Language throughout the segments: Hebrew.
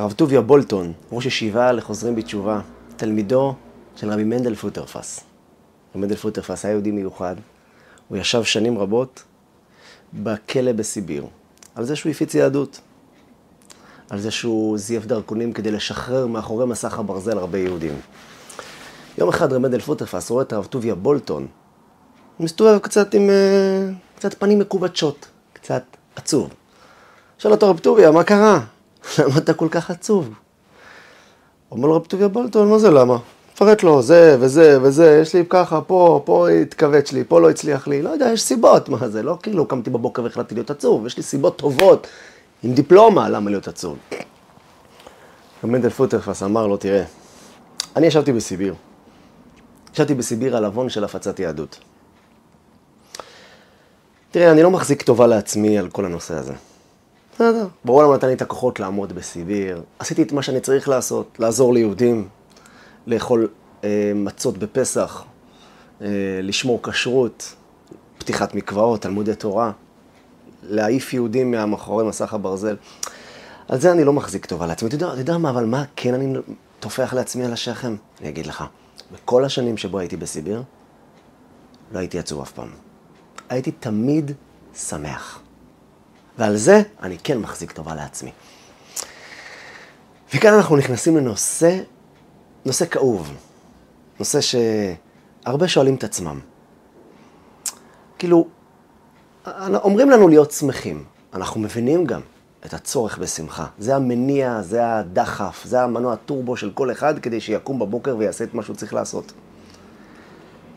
הרב טוביה בולטון, ראש ישיבה לחוזרים בתשובה, תלמידו של רבי מנדל פוטרפס. רבי מנדל פוטרפס היה יהודי מיוחד. הוא ישב שנים רבות בכלא בסיביר, על זה שהוא הפיץ יהדות. על זה שהוא זייף דרכונים כדי לשחרר מאחורי מסך הברזל הרבה יהודים. יום אחד רבי מנדל פוטרפס רואה את הרב טוביה בולטון, הוא מסתובב קצת עם אה, קצת פנים מקובצ'ות, קצת עצוב. שואל אותו רב טוביה, מה קרה? למה אתה כל כך עצוב? אומר לו רב טוביה בולטון, מה זה למה? פרט לו, זה וזה וזה, יש לי ככה, פה, פה התכווץ לי, פה לא הצליח לי, לא יודע, יש סיבות, מה זה, לא כאילו קמתי בבוקר והחלטתי להיות עצוב, יש לי סיבות טובות, עם דיפלומה, למה להיות עצוב. מנדל פוטרפס אמר לו, תראה, אני ישבתי בסיביר. ישבתי בסיביר על עוון של הפצת יהדות. תראה, אני לא מחזיק טובה לעצמי על כל הנושא הזה. בסדר. ברור למה נתן לי את הכוחות לעמוד בסיביר. עשיתי את מה שאני צריך לעשות, לעזור ליהודים, לאכול אה, מצות בפסח, אה, לשמור כשרות, פתיחת מקוואות, תלמודי תורה, להעיף יהודים מהמאחורי מסך הברזל. על זה אני לא מחזיק טובה לעצמי. אתה יודע, אתה יודע מה, אבל מה כן אני טופח לעצמי על השכם? אני אגיד לך, בכל השנים שבו הייתי בסיביר, לא הייתי עצוב אף פעם. הייתי תמיד שמח. ועל זה אני כן מחזיק טובה לעצמי. וכאן אנחנו נכנסים לנושא, נושא כאוב. נושא שהרבה שואלים את עצמם. כאילו, אומרים לנו להיות שמחים. אנחנו מבינים גם את הצורך בשמחה. זה המניע, זה הדחף, זה המנוע טורבו של כל אחד כדי שיקום בבוקר ויעשה את מה שהוא צריך לעשות.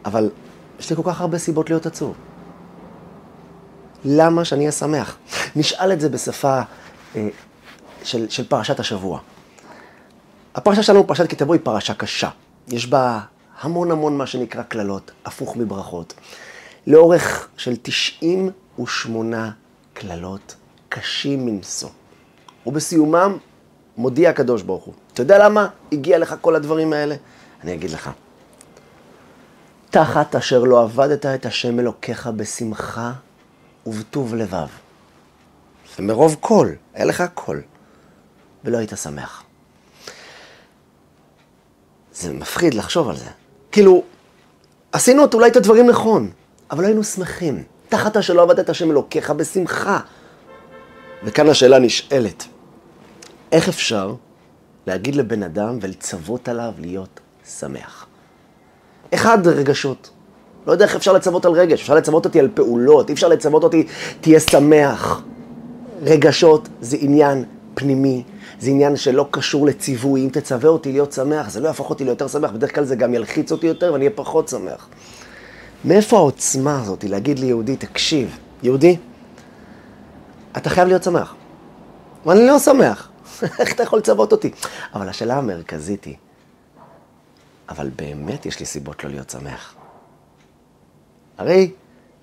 אבל יש לי כל כך הרבה סיבות להיות עצוב. למה שאני אהיה שמח? נשאל את זה בשפה אה, של, של פרשת השבוע. הפרשה שלנו, פרשת כי תבוא, היא פרשה קשה. יש בה המון המון מה שנקרא קללות, הפוך מברכות. לאורך של 98 קללות קשים מנשוא. ובסיומם מודיע הקדוש ברוך הוא. אתה יודע למה הגיע לך כל הדברים האלה? אני אגיד לך. תחת אשר לא עבדת את השם אלוקיך בשמחה ובטוב לבב. ומרוב קול, היה לך קול, ולא היית שמח. זה מפחיד לחשוב על זה. כאילו, עשינו אולי את הדברים נכון, אבל לא היינו שמחים. תחת אשר לא עבדת את השם אלוקיך בשמחה. וכאן השאלה נשאלת, איך אפשר להגיד לבן אדם ולצוות עליו להיות שמח? אחד, רגשות. לא יודע איך אפשר לצוות על רגש, אפשר לצוות אותי על פעולות, אי אפשר לצוות אותי, תהיה שמח. רגשות זה עניין פנימי, זה עניין שלא קשור לציווי. אם תצווה אותי להיות שמח, זה לא יהפוך אותי ליותר שמח, בדרך כלל זה גם ילחיץ אותי יותר ואני אהיה פחות שמח. מאיפה העוצמה הזאת להגיד ליהודי, תקשיב, יהודי, אתה חייב להיות שמח. ואני לא שמח. איך אתה יכול לצוות אותי? אבל השאלה המרכזית היא, אבל באמת יש לי סיבות לא להיות שמח. הרי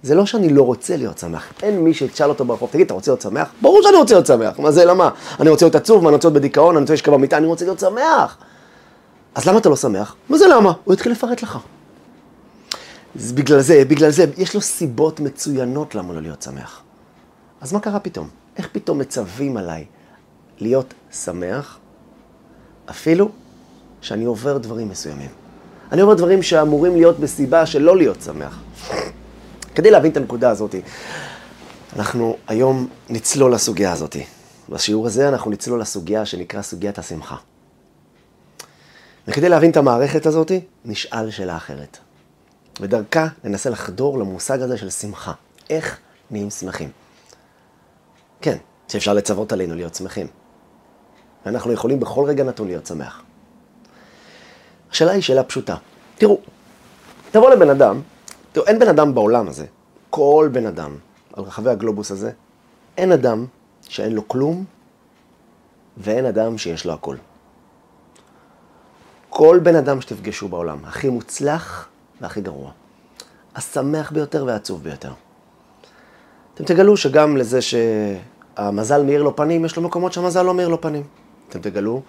זה לא שאני לא רוצה להיות שמח. אין מי שישאל אותו ברחוב, תגיד, אתה רוצה להיות שמח? ברור שאני רוצה להיות שמח. מה זה, למה? אני רוצה להיות עצוב, אני רוצה להיות בדיכאון, אני רוצה לשכב במיטה, אני רוצה להיות שמח. אז למה אתה לא שמח? מה זה למה? הוא יתחיל לפרט לך. אז בגלל זה, בגלל זה, יש לו סיבות מצוינות למה לא להיות שמח. אז מה קרה פתאום? איך פתאום מצווים עליי להיות שמח, אפילו שאני עובר דברים מסוימים? אני עובר דברים שאמורים להיות בסיבה של לא להיות שמח. כדי להבין את הנקודה הזאת, אנחנו היום נצלול לסוגיה הזאת. בשיעור הזה אנחנו נצלול לסוגיה שנקרא סוגיית השמחה. וכדי להבין את המערכת הזאת, נשאל שאלה אחרת. ודרכה ננסה לחדור למושג הזה של שמחה. איך נהיים שמחים? כן, שאפשר לצוות עלינו להיות שמחים. ואנחנו יכולים בכל רגע נתון להיות שמח. השאלה היא שאלה פשוטה. תראו, תבוא לבן אדם, תראו, אין בן אדם בעולם הזה, כל בן אדם על רחבי הגלובוס הזה, אין אדם שאין לו כלום ואין אדם שיש לו הכל. כל בן אדם שתפגשו בעולם, הכי מוצלח והכי גרוע. השמח ביותר והעצוב ביותר. אתם תגלו שגם לזה שהמזל מאיר לו פנים, יש לו מקומות שהמזל לא מאיר לו פנים. אתם תגלו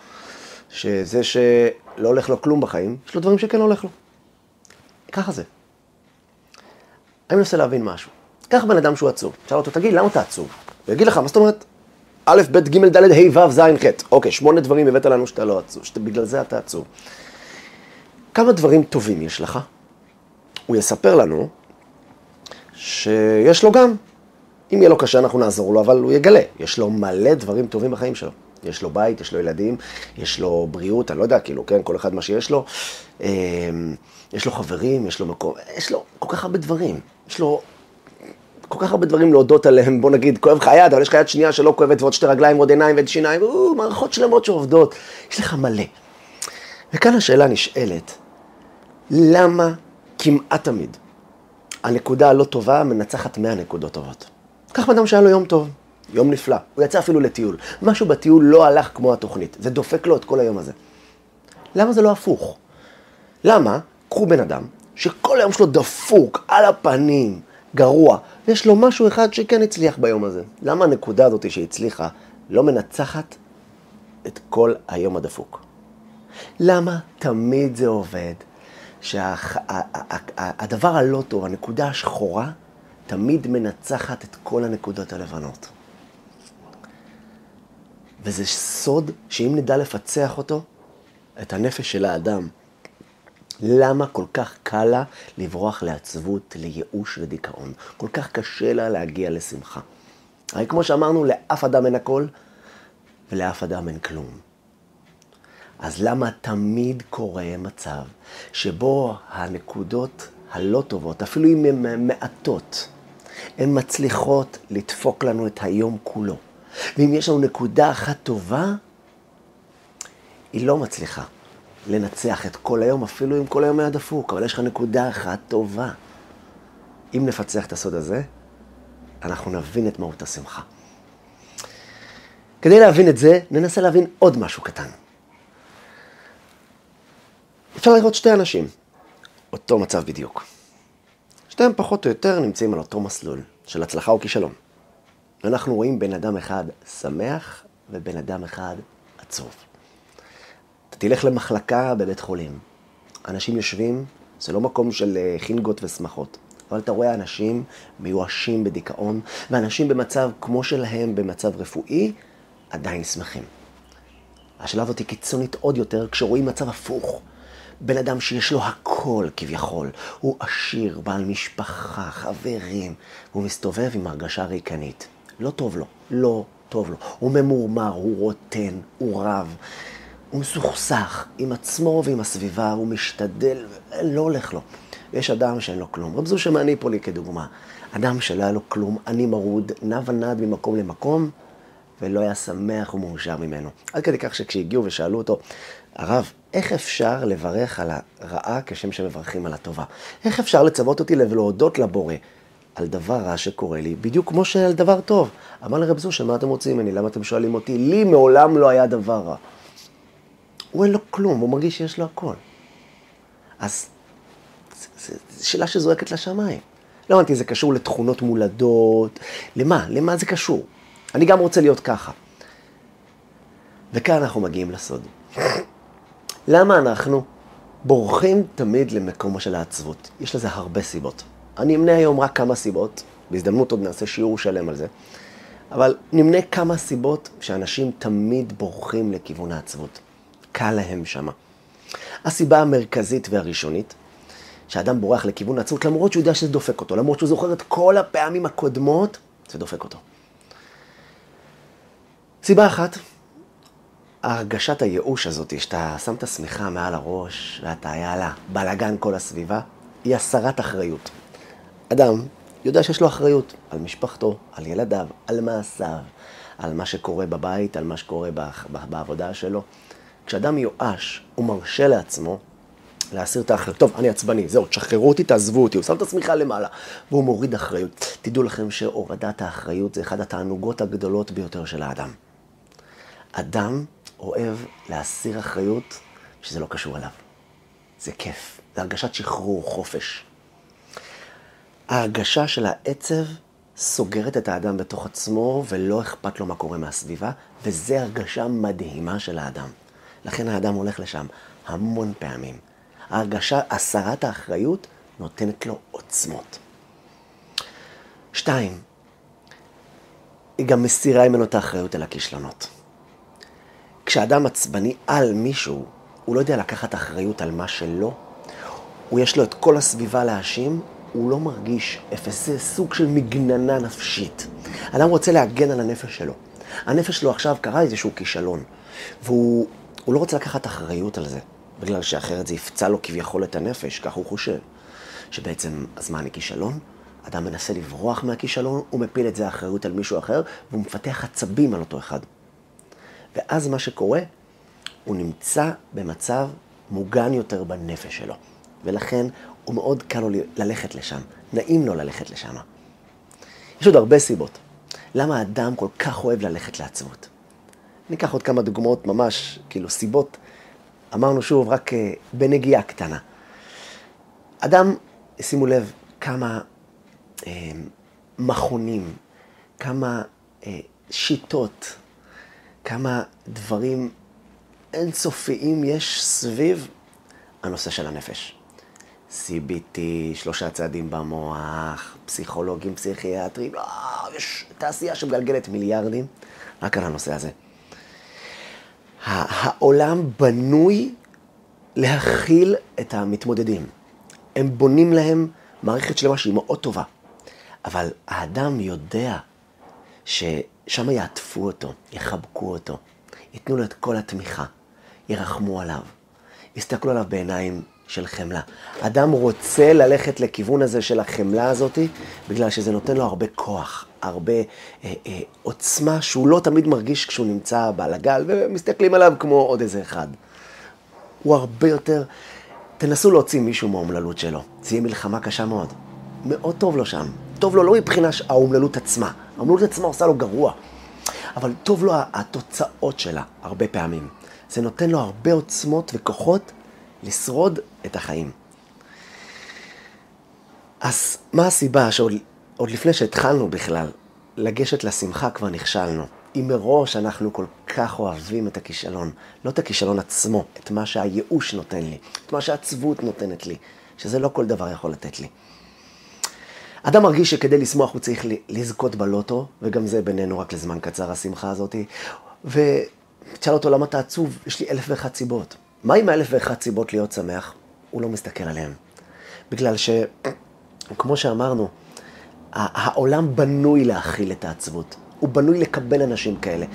שזה שלא הולך לו כלום בחיים, יש לו דברים שכן הולך לו. ככה זה. אני מנסה להבין משהו. קח בן אדם שהוא עצוב, תשאל אותו, תגיד, למה אתה עצוב? הוא יגיד לך, מה זאת אומרת? א', ב', ג', ד', ה', ו', ז', ח'. אוקיי, שמונה דברים הבאת לנו שאתה לא עצוב, שבגלל זה אתה עצוב. כמה דברים טובים יש לך? הוא יספר לנו שיש לו גם. אם יהיה לו קשה, אנחנו נעזור לו, אבל הוא יגלה. יש לו מלא דברים טובים בחיים שלו. יש לו בית, יש לו ילדים, יש לו בריאות, אני לא יודע, כאילו, כן, כל אחד מה שיש לו. אמ, יש לו חברים, יש לו מקום, יש לו כל כך הרבה דברים. יש לו כל כך הרבה דברים להודות עליהם, בוא נגיד, כואב לך היד, אבל יש לך יד שנייה שלא כואבת, ועוד שתי רגליים, ועוד עיניים, ועוד שיניים, או, מערכות שלמות שעובדות. יש לך מלא. וכאן השאלה נשאלת, למה כמעט תמיד הנקודה הלא טובה מנצחת 100 נקודות טובות? קח אדם שהיה לו יום טוב, יום נפלא, הוא יצא אפילו לטיול. משהו בטיול לא הלך כמו התוכנית, זה דופק לו את כל היום הזה. למה זה לא הפוך? למה? קחו בן אדם שכל היום שלו דפוק, על הפנים, גרוע, ויש לו משהו אחד שכן הצליח ביום הזה. למה הנקודה הזאת שהצליחה לא מנצחת את כל היום הדפוק? למה תמיד זה עובד שהדבר הלא טוב, הנקודה השחורה, תמיד מנצחת את כל הנקודות הלבנות? וזה סוד שאם נדע לפצח אותו, את הנפש של האדם, למה כל כך קל לה לברוח לעצבות, לייאוש ודיכאון? כל כך קשה לה להגיע לשמחה. הרי כמו שאמרנו, לאף אדם אין הכל, ולאף אדם אין כלום. אז למה תמיד קורה מצב שבו הנקודות הלא טובות, אפילו אם הן מעטות, הן מצליחות לדפוק לנו את היום כולו. ואם יש לנו נקודה אחת טובה, היא לא מצליחה לנצח את כל היום, אפילו אם כל היום היה דפוק, אבל יש לך נקודה אחת טובה. אם נפצח את הסוד הזה, אנחנו נבין את מהות השמחה. כדי להבין את זה, ננסה להבין עוד משהו קטן. אפשר לראות שתי אנשים, אותו מצב בדיוק. שתיהם פחות או יותר נמצאים על אותו מסלול של הצלחה או כישלון. ואנחנו רואים בן אדם אחד שמח ובן אדם אחד עצוב. אתה תלך למחלקה בבית חולים. אנשים יושבים, זה לא מקום של אה, חינגות ושמחות, אבל אתה רואה אנשים מיואשים בדיכאון, ואנשים במצב כמו שלהם, במצב רפואי, עדיין שמחים. השאלה הזאת היא קיצונית עוד יותר כשרואים מצב הפוך. בן אדם שיש לו הכל כביכול, הוא עשיר, בעל משפחה, חברים, והוא מסתובב עם הרגשה ריקנית. לא טוב לו, לא טוב לו. הוא ממורמר, הוא רוטן, הוא רב, הוא מסוכסך עם עצמו ועם הסביבה, הוא משתדל, לא הולך לו. ויש אדם שאין לו כלום. רב זושה מניפולי כדוגמה. אדם שלא היה לו כלום, אני מרוד, נע ונד ממקום למקום, ולא היה שמח ומאושר ממנו. עד כדי כך שכשהגיעו ושאלו אותו, הרב, איך אפשר לברך על הרעה כשם שמברכים על הטובה? איך אפשר לצוות אותי ולהודות לבורא על דבר רע שקורה לי, בדיוק כמו שעל דבר טוב? אמר לרב זושה, מה אתם רוצים ממני? למה אתם שואלים אותי? לי מעולם לא היה דבר רע. הוא אין לו כלום, הוא מרגיש שיש לו הכל. אז זו שאלה שזועקת לשמיים. לא הבנתי, זה קשור לתכונות מולדות, למה? למה זה קשור? אני גם רוצה להיות ככה. וכאן אנחנו מגיעים לסוד. למה אנחנו בורחים תמיד למקומו של העצבות? יש לזה הרבה סיבות. אני אמנה היום רק כמה סיבות, בהזדמנות עוד נעשה שיעור שלם על זה, אבל נמנה כמה סיבות שאנשים תמיד בורחים לכיוון העצבות. קל להם שמה. הסיבה המרכזית והראשונית, שאדם בורח לכיוון העצבות, למרות שהוא יודע שזה דופק אותו, למרות שהוא זוכר את כל הפעמים הקודמות, זה דופק אותו. סיבה אחת, הרגשת הייאוש הזאת, שאתה שם את השמיכה מעל הראש, ואתה יאללה, בלאגן כל הסביבה, היא הסרת אחריות. אדם יודע שיש לו אחריות על משפחתו, על ילדיו, על מעשיו, על מה שקורה בבית, על מה שקורה בעבודה שלו. כשאדם מיואש, הוא מרשה לעצמו להסיר את האחריות. טוב, אני עצבני, זהו, תשחררו אותי, תעזבו אותי. הוא שם את השמיכה למעלה, והוא מוריד אחריות. תדעו לכם שהורדת האחריות זה אחד התענוגות הגדולות ביותר של האדם. אדם אוהב להסיר אחריות שזה לא קשור אליו. זה כיף, זה הרגשת שחרור, חופש. ההרגשה של העצב סוגרת את האדם בתוך עצמו ולא אכפת לו מה קורה מהסביבה, וזו הרגשה מדהימה של האדם. לכן האדם הולך לשם המון פעמים. ההרגשה, הסרת האחריות, נותנת לו עוצמות. שתיים, היא גם מסירה ממנו את האחריות על הכישלונות. כשאדם עצבני על מישהו, הוא לא יודע לקחת אחריות על מה שלא, הוא יש לו את כל הסביבה להאשים, הוא לא מרגיש אפס, זה סוג של מגננה נפשית. אדם רוצה להגן על הנפש שלו. הנפש שלו עכשיו קרה איזשהו כישלון, והוא לא רוצה לקחת אחריות על זה, בגלל שאחרת זה יפצע לו כביכול את הנפש, כך הוא חושב. שבעצם, אז מה, אני כישלון? אדם מנסה לברוח מהכישלון, הוא מפיל את זה האחריות על מישהו אחר, והוא מפתח עצבים על אותו אחד. ואז מה שקורה, הוא נמצא במצב מוגן יותר בנפש שלו. ולכן הוא מאוד קל לו ללכת לשם, נעים לו ללכת לשם. יש עוד הרבה סיבות. למה האדם כל כך אוהב ללכת לעצבות? ניקח עוד כמה דוגמאות ממש, כאילו סיבות, אמרנו שוב, רק אה, בנגיעה קטנה. אדם, שימו לב כמה אה, מכונים, כמה אה, שיטות, כמה דברים אינסופיים יש סביב הנושא של הנפש. CBT, שלושה צעדים במוח, פסיכולוגים, פסיכיאטרים, לא, יש תעשייה שמגלגלת מיליארדים רק על הנושא הזה. העולם בנוי להכיל את המתמודדים. הם בונים להם מערכת שלמה שהיא מאוד טובה. אבל האדם יודע ששם יעטפו אותו, יחבקו אותו, ייתנו לו את כל התמיכה, ירחמו עליו, יסתכלו עליו בעיניים של חמלה. אדם רוצה ללכת לכיוון הזה של החמלה הזאת, בגלל שזה נותן לו הרבה כוח, הרבה אה, אה, עוצמה שהוא לא תמיד מרגיש כשהוא נמצא בעל הגל, ומסתכלים עליו כמו עוד איזה אחד. הוא הרבה יותר... תנסו להוציא מישהו מהאומללות שלו, זה יהיה מלחמה קשה מאוד. מאוד טוב לו שם. טוב לו לא מבחינה האומללות עצמה, האומללות עצמה עושה לו גרוע, אבל טוב לו התוצאות שלה הרבה פעמים. זה נותן לו הרבה עוצמות וכוחות לשרוד את החיים. אז מה הסיבה שעוד לפני שהתחלנו בכלל לגשת לשמחה כבר נכשלנו? אם מראש אנחנו כל כך אוהבים את הכישלון, לא את הכישלון עצמו, את מה שהייאוש נותן לי, את מה שהעצבות נותנת לי, שזה לא כל דבר יכול לתת לי. אדם מרגיש שכדי לשמוח הוא צריך לזכות בלוטו, וגם זה בינינו רק לזמן קצר, השמחה הזאת. ותשאל אותו למה אתה עצוב, יש לי אלף ואחת סיבות. מה עם האלף ואחת סיבות להיות שמח? הוא לא מסתכל עליהן. בגלל ש... כמו שאמרנו, העולם בנוי להכיל את העצבות. הוא בנוי לקבל אנשים כאלה.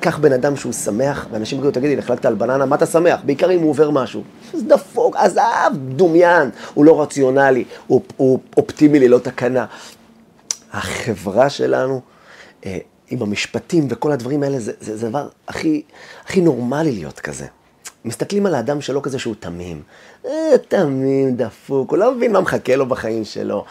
קח בן אדם שהוא שמח, ואנשים יגידו, תגידי, נחלקת על בננה, מה אתה שמח? בעיקר אם הוא עובר משהו. זה דפוק, עזב, דומיין, הוא לא רציונלי, הוא, הוא אופטימי ללא תקנה. החברה שלנו, אה, עם המשפטים וכל הדברים האלה, זה, זה דבר הכי, הכי נורמלי להיות כזה. מסתכלים על האדם שלו כזה שהוא תמים. אה, תמים, דפוק, הוא לא מבין מה מחכה לו בחיים שלו.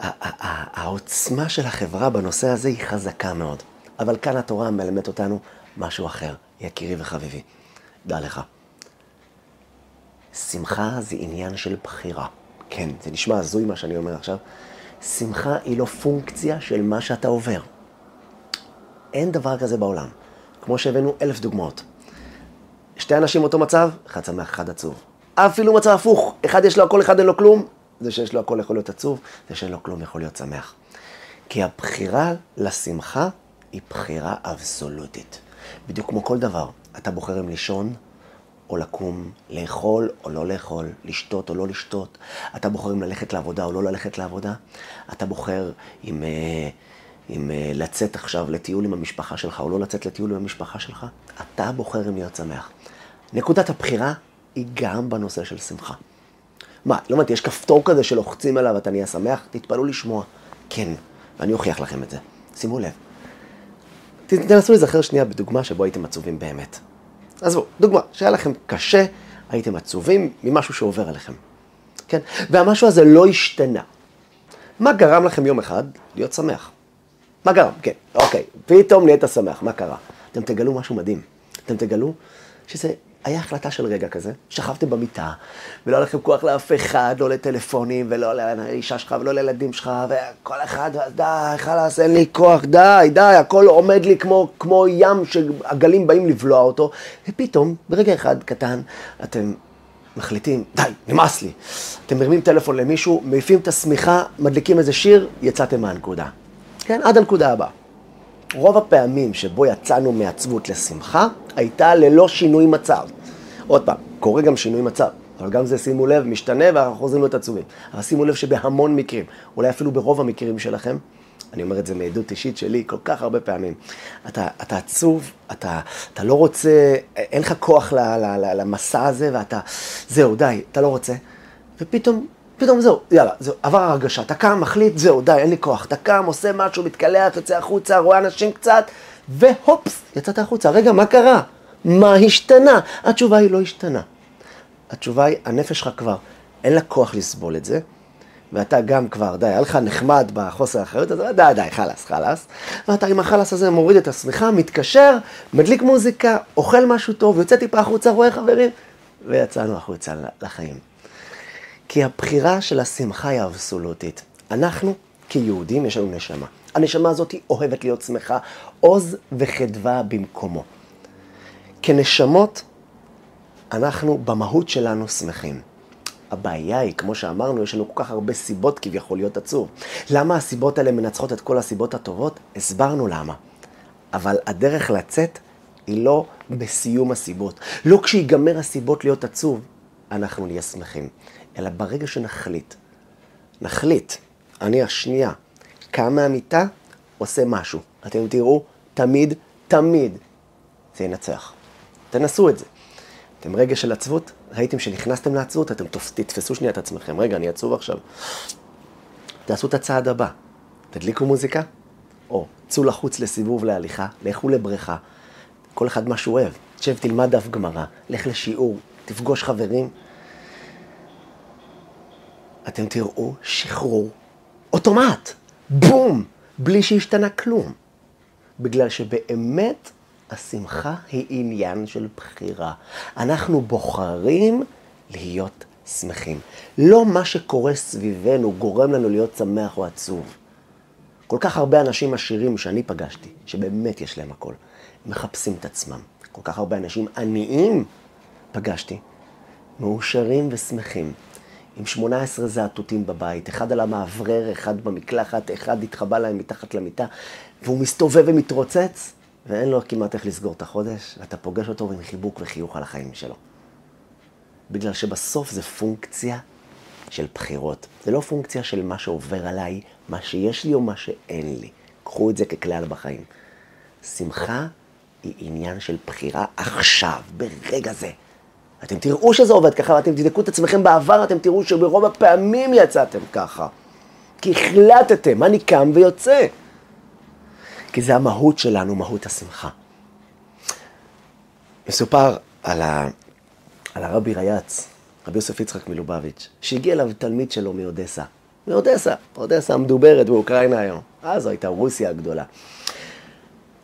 העוצמה של החברה בנושא הזה היא חזקה מאוד. אבל כאן התורה מלמדת אותנו משהו אחר, יקירי וחביבי. דע לך. שמחה זה עניין של בחירה. כן, זה נשמע הזוי מה שאני אומר עכשיו. שמחה היא לא פונקציה של מה שאתה עובר. אין דבר כזה בעולם. כמו שהבאנו אלף דוגמאות. שתי אנשים באותו מצב, אחד שמח, אחד עצוב. אפילו מצב הפוך, אחד יש לו הכל, אחד אין לו כלום. זה שיש לו הכל יכול להיות עצוב, זה שאין לו כלום יכול להיות שמח. כי הבחירה לשמחה היא בחירה אבסולוטית. בדיוק כמו כל דבר, אתה בוחר אם לישון או לקום, לאכול או לא לאכול, לשתות או לא לשתות, אתה בוחר אם ללכת לעבודה או לא ללכת לעבודה, אתה בוחר אם, אה, אם אה, לצאת עכשיו לטיול עם המשפחה שלך או לא לצאת לטיול עם המשפחה שלך, אתה בוחר אם להיות שמח. נקודת הבחירה היא גם בנושא של שמחה. מה, לא אמרתי, יש כפתור כזה שלוחצים עליו ואתה נהיה שמח? תתפלאו לשמוע. כן, ואני אוכיח לכם את זה. שימו לב. תנסו להיזכר שנייה בדוגמה שבו הייתם עצובים באמת. עזבו, דוגמה, שהיה לכם קשה, הייתם עצובים ממשהו שעובר עליכם. כן? והמשהו הזה לא השתנה. מה גרם לכם יום אחד להיות שמח? מה גרם? כן, אוקיי, פתאום נהיית שמח, מה קרה? אתם תגלו משהו מדהים. אתם תגלו שזה היה החלטה של רגע כזה, שכבתם במיטה, ולא היה לכם כוח לאף אחד, לא לטלפונים, ולא לאישה שלך, ולא לילדים שלך, וכל אחד, די, חלאס, אין לי כוח, די, די, הכל עומד לי כמו, כמו ים שהגלים באים לבלוע אותו, ופתאום, ברגע אחד קטן, אתם מחליטים, די, נמאס לי. אתם מרימים טלפון למישהו, מעיפים את השמיכה, מדליקים איזה שיר, יצאתם מהנקודה. כן, עד הנקודה הבאה. רוב הפעמים שבו יצאנו מעצבות לשמחה, הייתה ללא שינוי מצב. עוד פעם, קורה גם שינוי מצב, אבל גם זה, שימו לב, משתנה ואנחנו חוזרים להיות עצובים. אבל שימו לב שבהמון מקרים, אולי אפילו ברוב המקרים שלכם, אני אומר את זה מעדות אישית שלי כל כך הרבה פעמים. אתה, אתה עצוב, אתה, אתה לא רוצה, אין לך כוח ל, ל, ל, למסע הזה, ואתה, זהו, די, אתה לא רוצה. ופתאום, פתאום זהו, יאללה, זהו, עבר הרגשה. אתה קם, מחליט, זהו, די, אין לי כוח. אתה קם, עושה משהו, מתקלח, יוצא החוצה, רואה אנשים קצת, והופס, יצאת החוצה. רגע, מה קרה? מה השתנה? התשובה היא לא השתנה. התשובה היא, הנפש שלך כבר, אין לה כוח לסבול את זה. ואתה גם כבר, די, היה לך נחמד בחוסר האחריות הזה, די, די, חלאס, חלאס. ואתה עם החלאס הזה מוריד את השמיכה, מתקשר, מדליק מוזיקה, אוכל משהו טוב, יוצא טיפה החוצה, רואה חברים, ויצאנו החוצה לחיים. כי הבחירה של השמחה היא אבסולוטית. אנחנו, כיהודים, יש לנו נשמה. הנשמה הזאת אוהבת להיות שמחה, עוז וחדווה במקומו. כנשמות, אנחנו במהות שלנו שמחים. הבעיה היא, כמו שאמרנו, יש לנו כל כך הרבה סיבות כביכול להיות עצוב. למה הסיבות האלה מנצחות את כל הסיבות הטובות? הסברנו למה. אבל הדרך לצאת היא לא בסיום הסיבות. לא כשיגמר הסיבות להיות עצוב, אנחנו נהיה שמחים. אלא ברגע שנחליט, נחליט, אני השנייה, קם מהמיטה, עושה משהו. אתם תראו, תמיד, תמיד, זה ינצח. תנסו את זה. אתם רגע של עצבות, ראיתם שנכנסתם לעצבות, אתם תתפסו שנייה את עצמכם. רגע, אני עצוב עכשיו. תעשו את הצעד הבא. תדליקו מוזיקה, או צאו לחוץ לסיבוב להליכה, לכו לבריכה. כל אחד מה שהוא אוהב. תשב, תלמד דף גמרא, לך לשיעור, תפגוש חברים. אתם תראו שחרור אוטומט, בום, בלי שהשתנה כלום. בגלל שבאמת השמחה היא עניין של בחירה. אנחנו בוחרים להיות שמחים. לא מה שקורה סביבנו גורם לנו להיות שמח או עצוב. כל כך הרבה אנשים עשירים שאני פגשתי, שבאמת יש להם הכל, מחפשים את עצמם. כל כך הרבה אנשים עניים פגשתי, מאושרים ושמחים. עם 18 זעתותים בבית, אחד על המאוורר, אחד במקלחת, אחד התחבא להם מתחת למיטה, והוא מסתובב ומתרוצץ, ואין לו כמעט איך לסגור את החודש, ואתה פוגש אותו עם חיבוק וחיוך על החיים שלו. בגלל שבסוף זה פונקציה של בחירות. זה לא פונקציה של מה שעובר עליי, מה שיש לי או מה שאין לי. קחו את זה ככלל בחיים. שמחה היא עניין של בחירה עכשיו, ברגע זה. אתם תראו שזה עובד ככה, ואתם תבדקו את עצמכם בעבר, אתם תראו שברוב הפעמים יצאתם ככה. כי החלטתם, אני קם ויוצא. כי זה המהות שלנו, מהות השמחה. מסופר על, ה... על הרבי ריאץ, רבי יוסף יצחק מלובביץ', שהגיע אליו תלמיד שלו מאודסה. מאודסה, אודסה המדוברת באוקראינה היום. אז זו הייתה רוסיה הגדולה.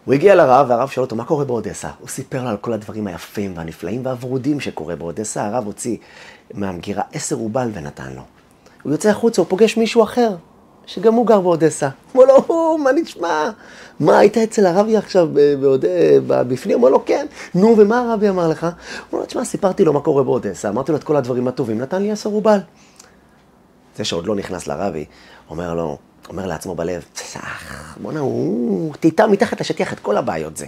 הוא הגיע לרב, והרב שאל אותו, מה קורה באודסה? הוא סיפר לו על כל הדברים היפים והנפלאים והוורודים שקורה באודסה. הרב הוציא מהמגירה עשר רובל ונתן לו. הוא יוצא החוצה, הוא פוגש מישהו אחר, שגם הוא גר באודסה. אמר לו, מה נשמע? מה, היית אצל הרבי עכשיו. בפנים? אמר לו, כן. נו, ומה הרבי אמר לך? אמר לו, תשמע, סיפרתי לו מה קורה באודסה, אמרתי לו את כל הדברים הטובים, נתן לי עשר רובל. זה שעוד לא נכנס לרבי, אומר לו, אומר לעצמו בלב, צח, בואנה, הוא טיטה מתחת לשטיח את כל הבעיות זה.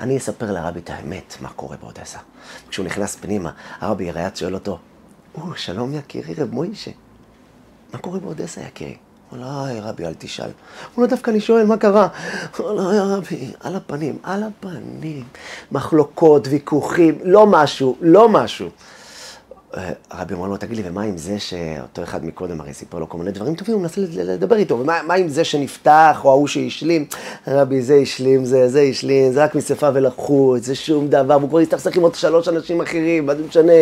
אני אספר לרבי את האמת, מה קורה באודסה. כשהוא נכנס פנימה, הרבי ריאץ שואל אותו, או, שלום יקירי רב מוישה. מה קורה באודסה, יקירי? הוא לא, רבי, אל תשאל. הוא לא דווקא אני שואל, מה קרה? הוא לא, רבי, על הפנים, על הפנים. מחלוקות, ויכוחים, לא משהו, לא משהו. הרבי אמר לו, תגיד לי, ומה עם זה שאותו אחד מקודם הרי סיפר לו כל מיני דברים טובים, הוא מנסה לדבר איתו, ומה עם זה שנפתח, או ההוא שהשלים? הרבי, זה השלים, זה, זה השלים, זה רק משפה ולחוץ, זה שום דבר, והוא כבר הסתכסך עם עוד שלוש אנשים אחרים, מה זה משנה?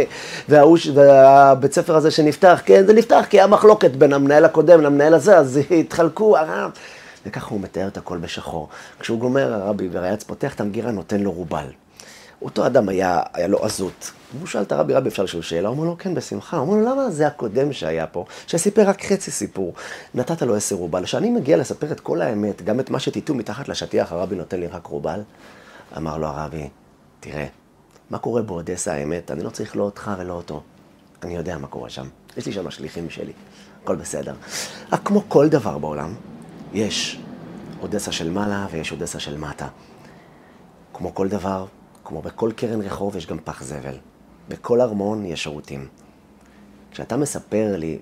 וההוא, והבית ספר הזה שנפתח, כן, זה נפתח, כי היה מחלוקת בין המנהל הקודם למנהל הזה, אז התחלקו, הרב. וככה הוא מתאר את הכל בשחור. כשהוא גומר, הרבי וריאץ פותח את המגירה, נותן לו רובל. אותו אדם היה, היה לו עזות. והוא שאל את הרבי, רבי, אפשר לשאול שאלה? הוא אומר לו, כן, בשמחה. הוא אומר לו, למה זה הקודם שהיה פה, שסיפר רק חצי סיפור? נתת לו עשר רובל. כשאני מגיע לספר את כל האמת, גם את מה שטיטו מתחת לשטיח, הרבי נותן לי רק רובל. אמר לו הרבי, תראה, מה קורה באודסה האמת? אני לא צריך לא אותך ולא אותו. אני יודע מה קורה שם. יש לי שם שליחים שלי, הכל בסדר. רק כמו כל דבר בעולם, יש אודסה של מעלה ויש אודסה של מטה. כמו כל דבר, כמו בכל קרן רחוב יש גם פח זבל. בכל ארמון יש שירותים. כשאתה מספר לי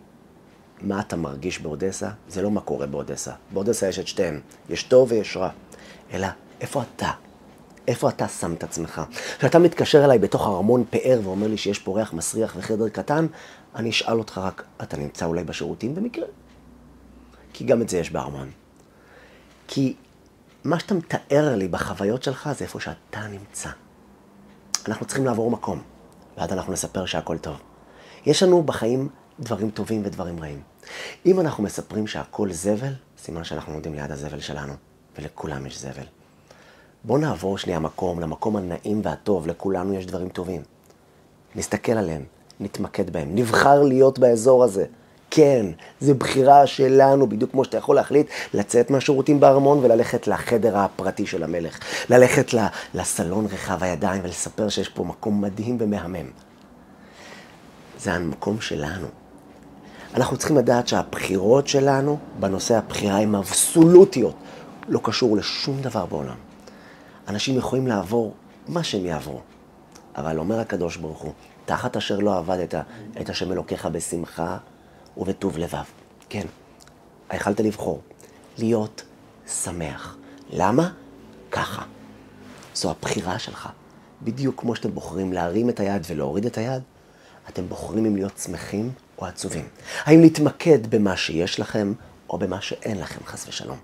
מה אתה מרגיש באודסה, זה לא מה קורה באודסה. באודסה יש את שתיהם, יש טוב ויש רע. אלא, איפה אתה? איפה אתה שם את עצמך? כשאתה מתקשר אליי בתוך ארמון פאר ואומר לי שיש פה ריח מסריח וחדר קטן, אני אשאל אותך רק, אתה נמצא אולי בשירותים במקרה? כי גם את זה יש בארמון. כי מה שאתה מתאר לי בחוויות שלך זה איפה שאתה נמצא. אנחנו צריכים לעבור מקום, ואז אנחנו נספר שהכל טוב. יש לנו בחיים דברים טובים ודברים רעים. אם אנחנו מספרים שהכל זבל, סימן שאנחנו עומדים ליד הזבל שלנו, ולכולם יש זבל. בואו נעבור שנייה מקום, למקום הנעים והטוב, לכולנו יש דברים טובים. נסתכל עליהם, נתמקד בהם, נבחר להיות באזור הזה. כן, זו בחירה שלנו, בדיוק כמו שאתה יכול להחליט לצאת מהשירותים בארמון וללכת לחדר הפרטי של המלך. ללכת לסלון רחב הידיים ולספר שיש פה מקום מדהים ומהמם. זה המקום שלנו. אנחנו צריכים לדעת שהבחירות שלנו בנושא הבחירה הן אבסולוטיות. לא קשור לשום דבר בעולם. אנשים יכולים לעבור מה שהם יעברו. אבל אומר הקדוש ברוך הוא, תחת אשר לא עבדת את השם אלוקיך בשמחה ובטוב לבב. כן, יכלת לבחור להיות שמח. למה? ככה. זו הבחירה שלך. בדיוק כמו שאתם בוחרים להרים את היד ולהוריד את היד, אתם בוחרים אם להיות שמחים או עצובים. האם להתמקד במה שיש לכם או במה שאין לכם, חס ושלום.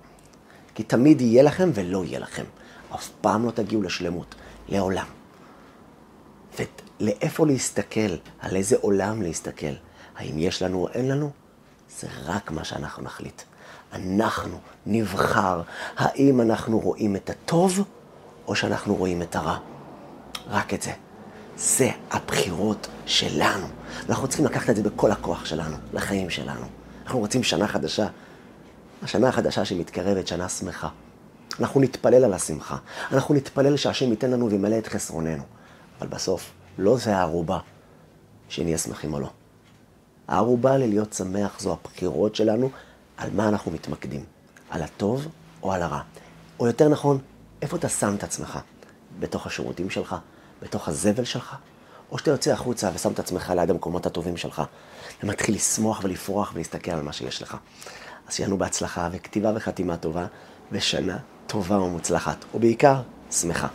כי תמיד יהיה לכם ולא יהיה לכם. אף פעם לא תגיעו לשלמות, לעולם. ולאיפה להסתכל, על איזה עולם להסתכל, האם יש לנו או אין לנו, זה רק מה שאנחנו נחליט. אנחנו נבחר האם אנחנו רואים את הטוב או שאנחנו רואים את הרע. רק את זה. זה הבחירות שלנו. אנחנו צריכים לקחת את זה בכל הכוח שלנו, לחיים שלנו. אנחנו רוצים שנה חדשה. השנה החדשה שמתקרבת, שנה שמחה. אנחנו נתפלל על השמחה. אנחנו נתפלל שהשם ייתן לנו וימלא את חסרוננו. אבל בסוף, לא זה הערובה שנהיה שמחים או לא. הערובה ללהיות שמח זו הבחירות שלנו על מה אנחנו מתמקדים. על הטוב או על הרע. או יותר נכון, איפה אתה שם את עצמך? בתוך השירותים שלך? בתוך הזבל שלך? או שאתה יוצא החוצה ושם את עצמך ליד המקומות הטובים שלך, ומתחיל לשמוח ולפרוח ולהסתכל על מה שיש לך. אז שיהיה לנו בהצלחה וכתיבה וחתימה טובה, ושנה טובה ומוצלחת, ובעיקר, שמחה.